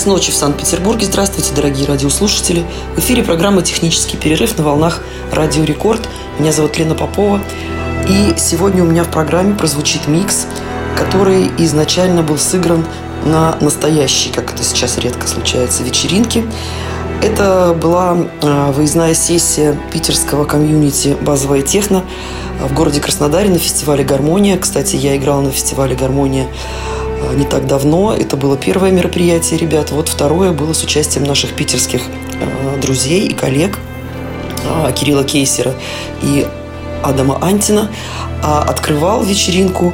Час ночи в Санкт-Петербурге. Здравствуйте, дорогие радиослушатели. В эфире программа «Технический перерыв» на волнах «Радио Рекорд». Меня зовут Лена Попова. И сегодня у меня в программе прозвучит микс, который изначально был сыгран на настоящей, как это сейчас редко случается, вечеринке. Это была э, выездная сессия питерского комьюнити «Базовая техно» в городе Краснодаре на фестивале «Гармония». Кстати, я играла на фестивале «Гармония» не так давно. Это было первое мероприятие, ребят. Вот второе было с участием наших питерских э, друзей и коллег Кирилла Кейсера и Адама Антина. А открывал вечеринку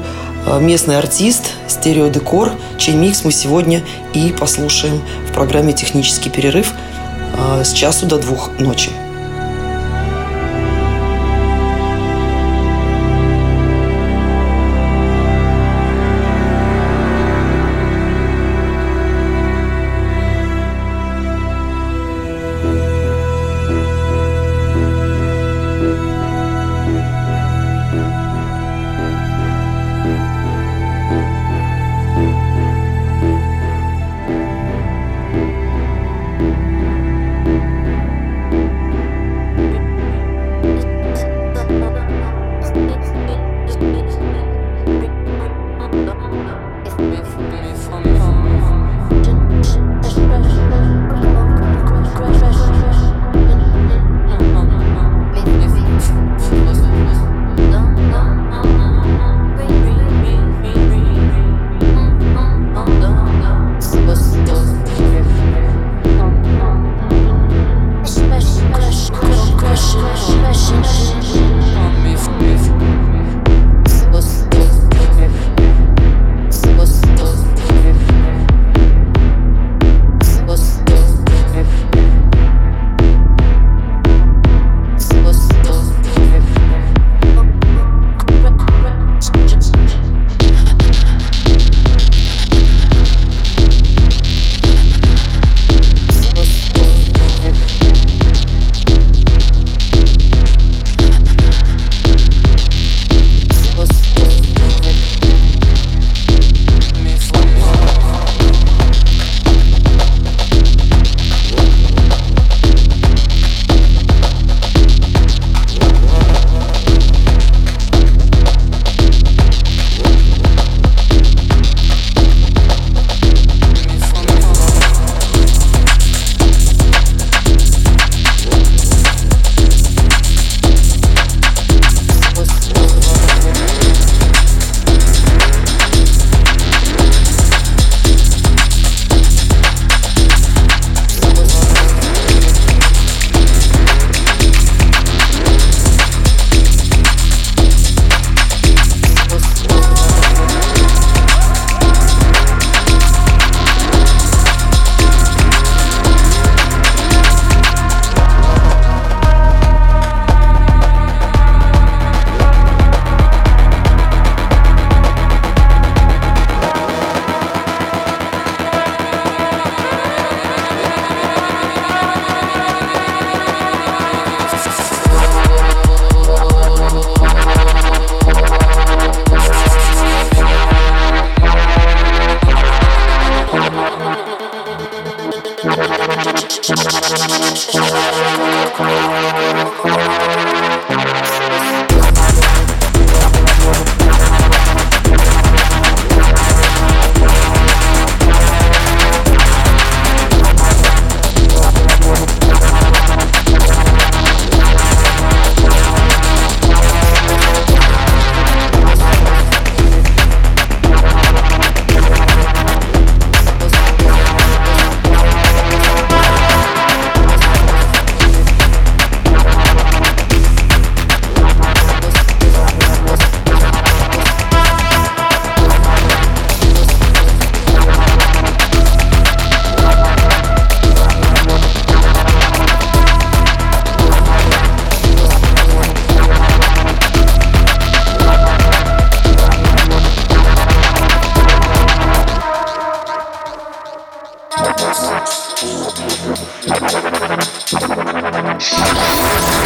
местный артист «Стереодекор», чей микс мы сегодня и послушаем в программе «Технический перерыв» с часу до двух ночи.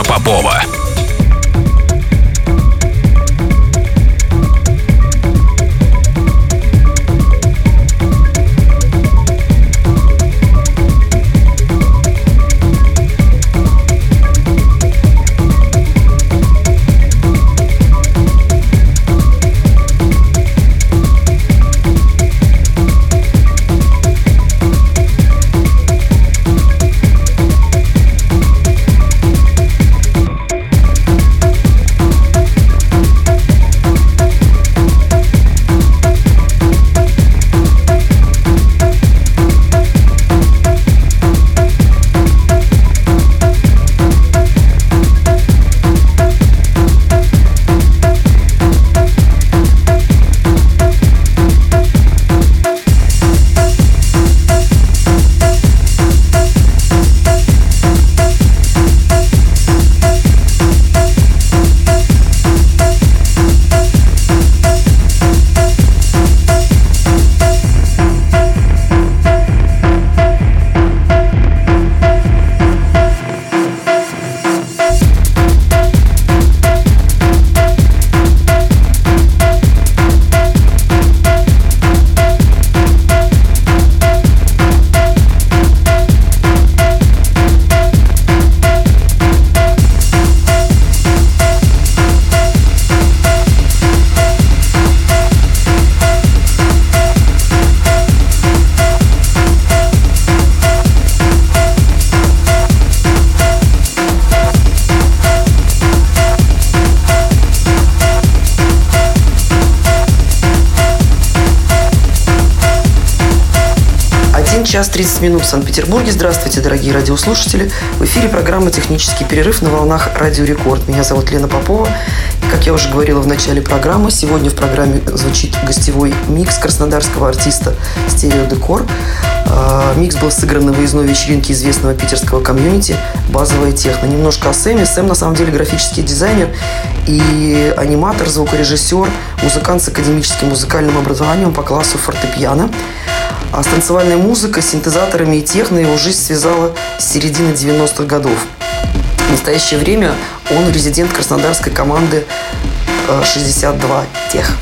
Лена Попова. Час 30 минут в Санкт-Петербурге. Здравствуйте, дорогие радиослушатели. В эфире программа «Технический перерыв» на волнах «Радио Рекорд». Меня зовут Лена Попова. Как я уже говорила в начале программы, сегодня в программе звучит гостевой микс краснодарского артиста «Стерео Декор». А, микс был сыгран на выездной вечеринке известного питерского комьюнити «Базовая техно». Немножко о Сэме. Сэм, на самом деле, графический дизайнер и аниматор, звукорежиссер, музыкант с академическим музыкальным образованием по классу фортепиано. А с танцевальной музыкой, синтезаторами и техно его жизнь связала с середины 90-х годов. В настоящее время он резидент краснодарской команды 62 э, Тех.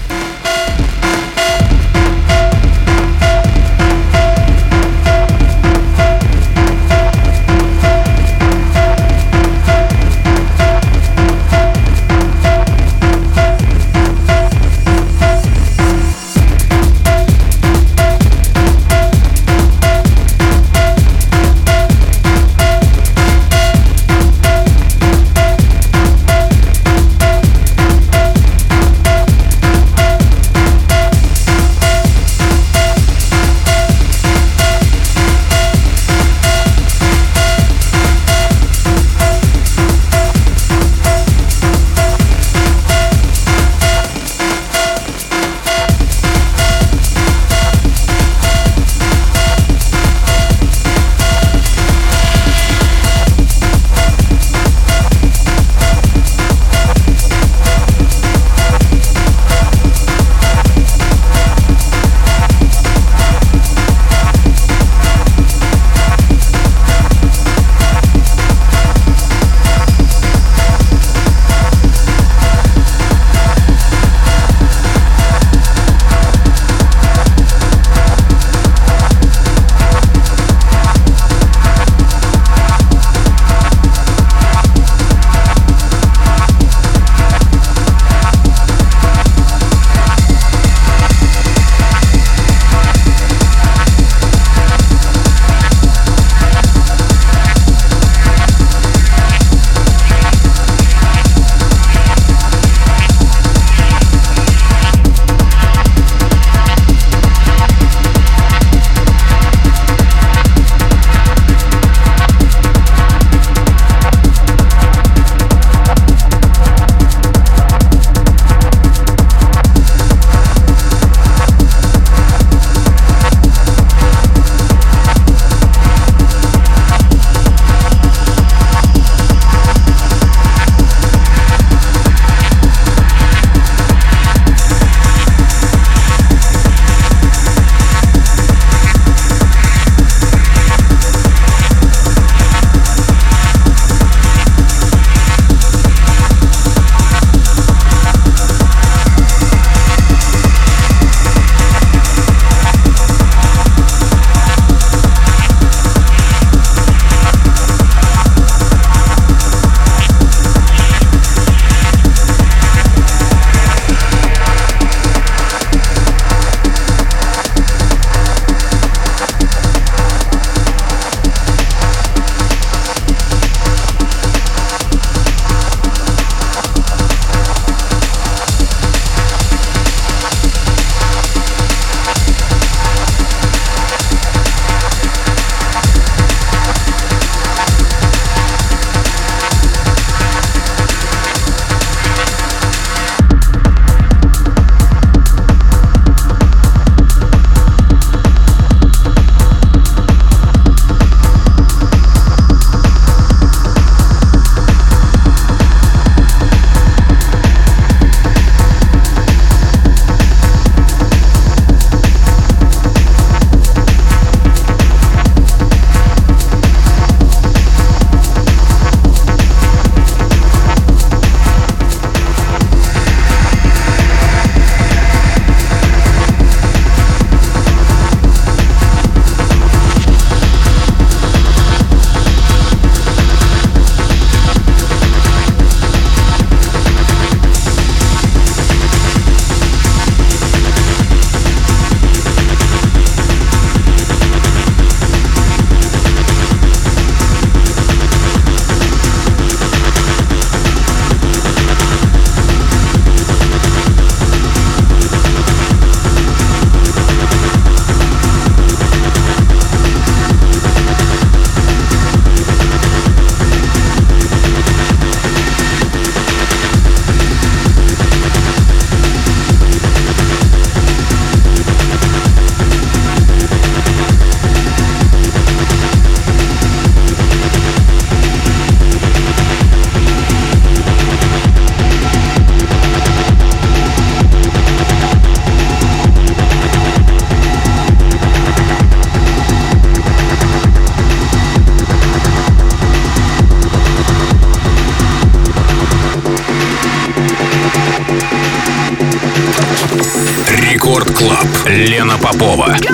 Лена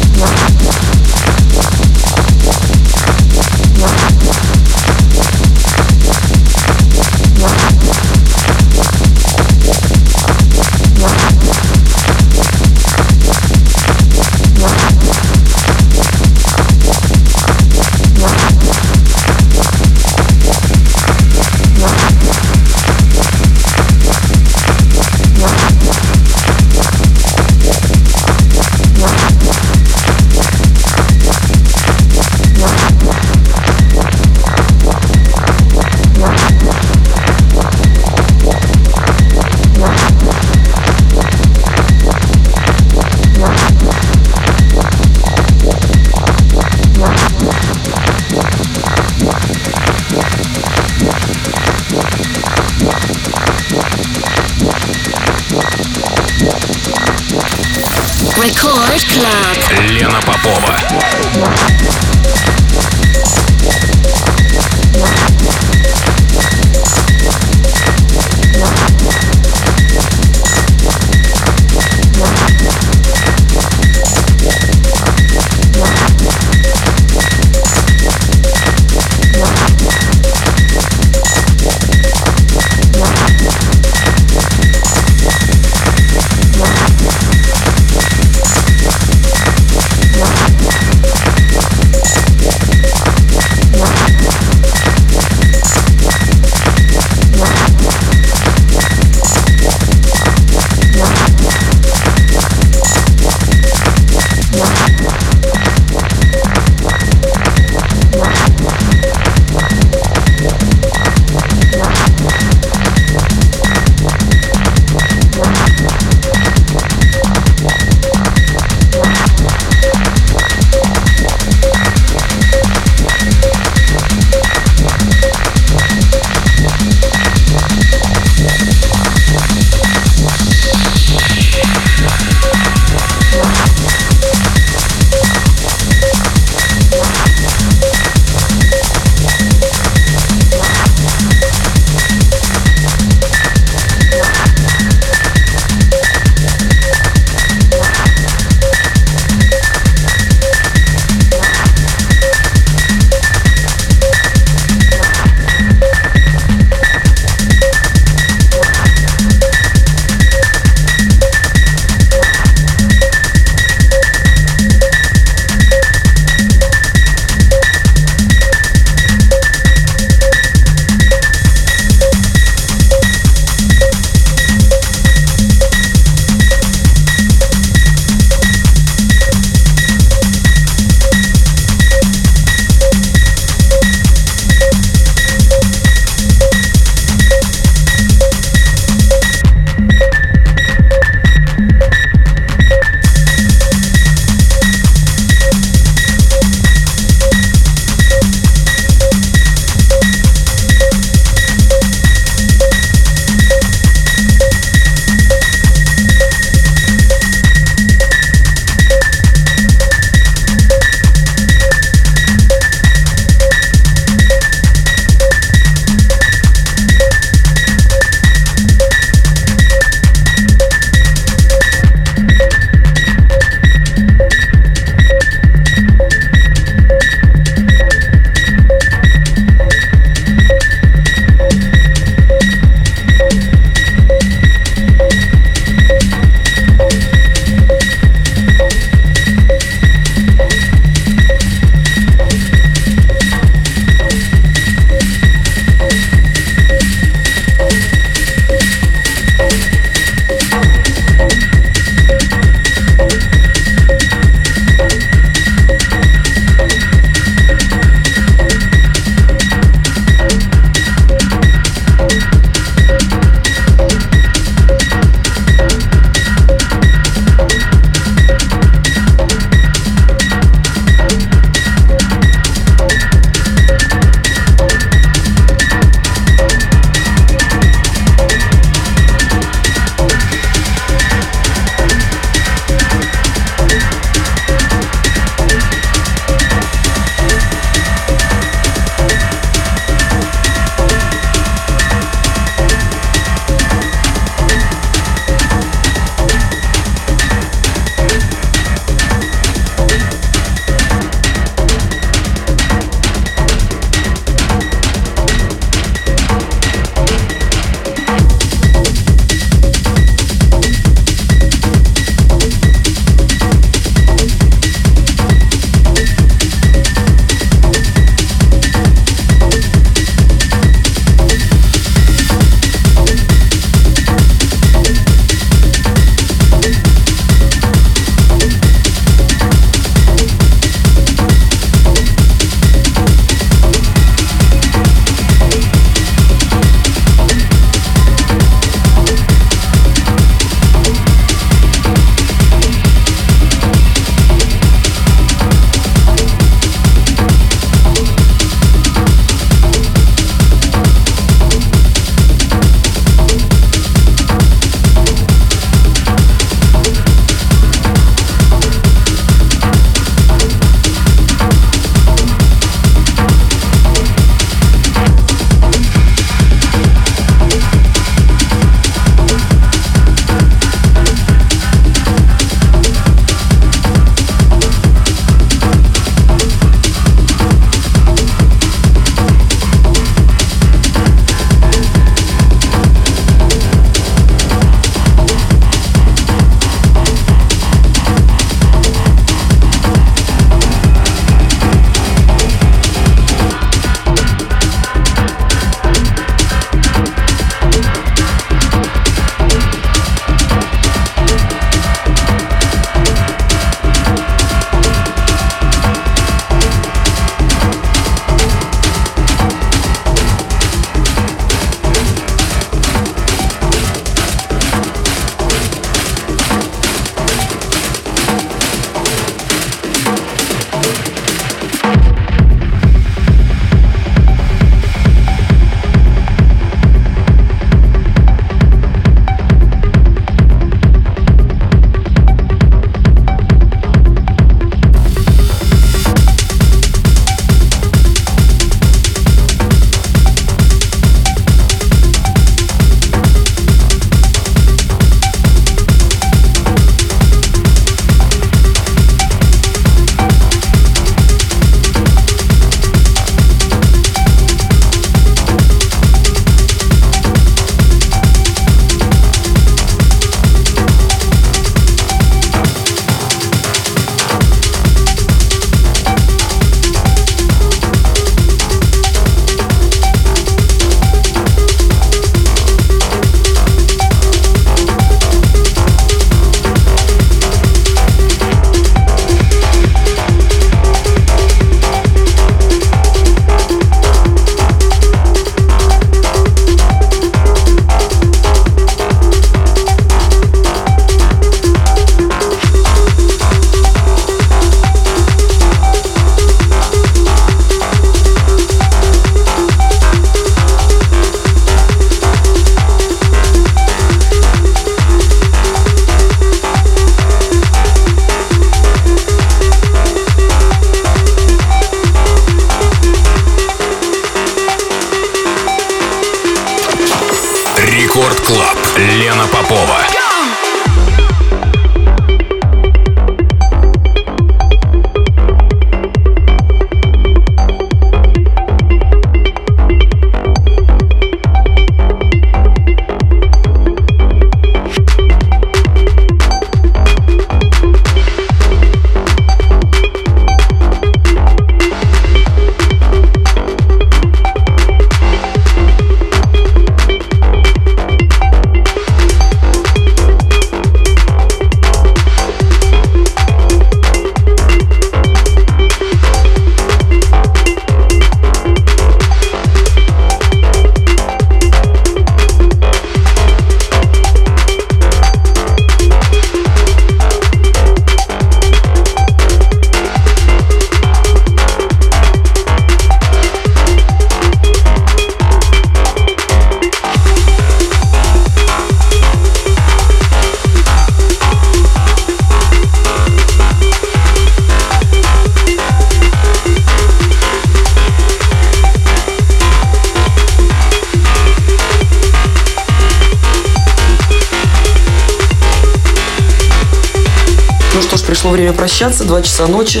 время прощаться. Два часа ночи.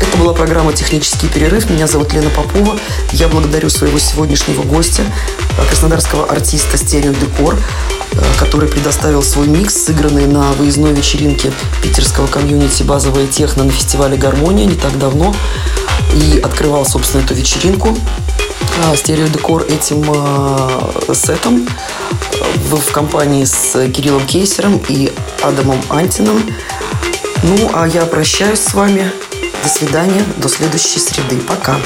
Это была программа «Технический перерыв». Меня зовут Лена Попова. Я благодарю своего сегодняшнего гостя, краснодарского артиста «Стерео Декор», который предоставил свой микс, сыгранный на выездной вечеринке питерского комьюнити «Базовая техно» на фестивале «Гармония» не так давно. И открывал, собственно, эту вечеринку стереодекор этим э, сетом в, в компании с Кириллом Кейсером и Адамом Антином. Ну, а я прощаюсь с вами. До свидания. До следующей среды. Пока.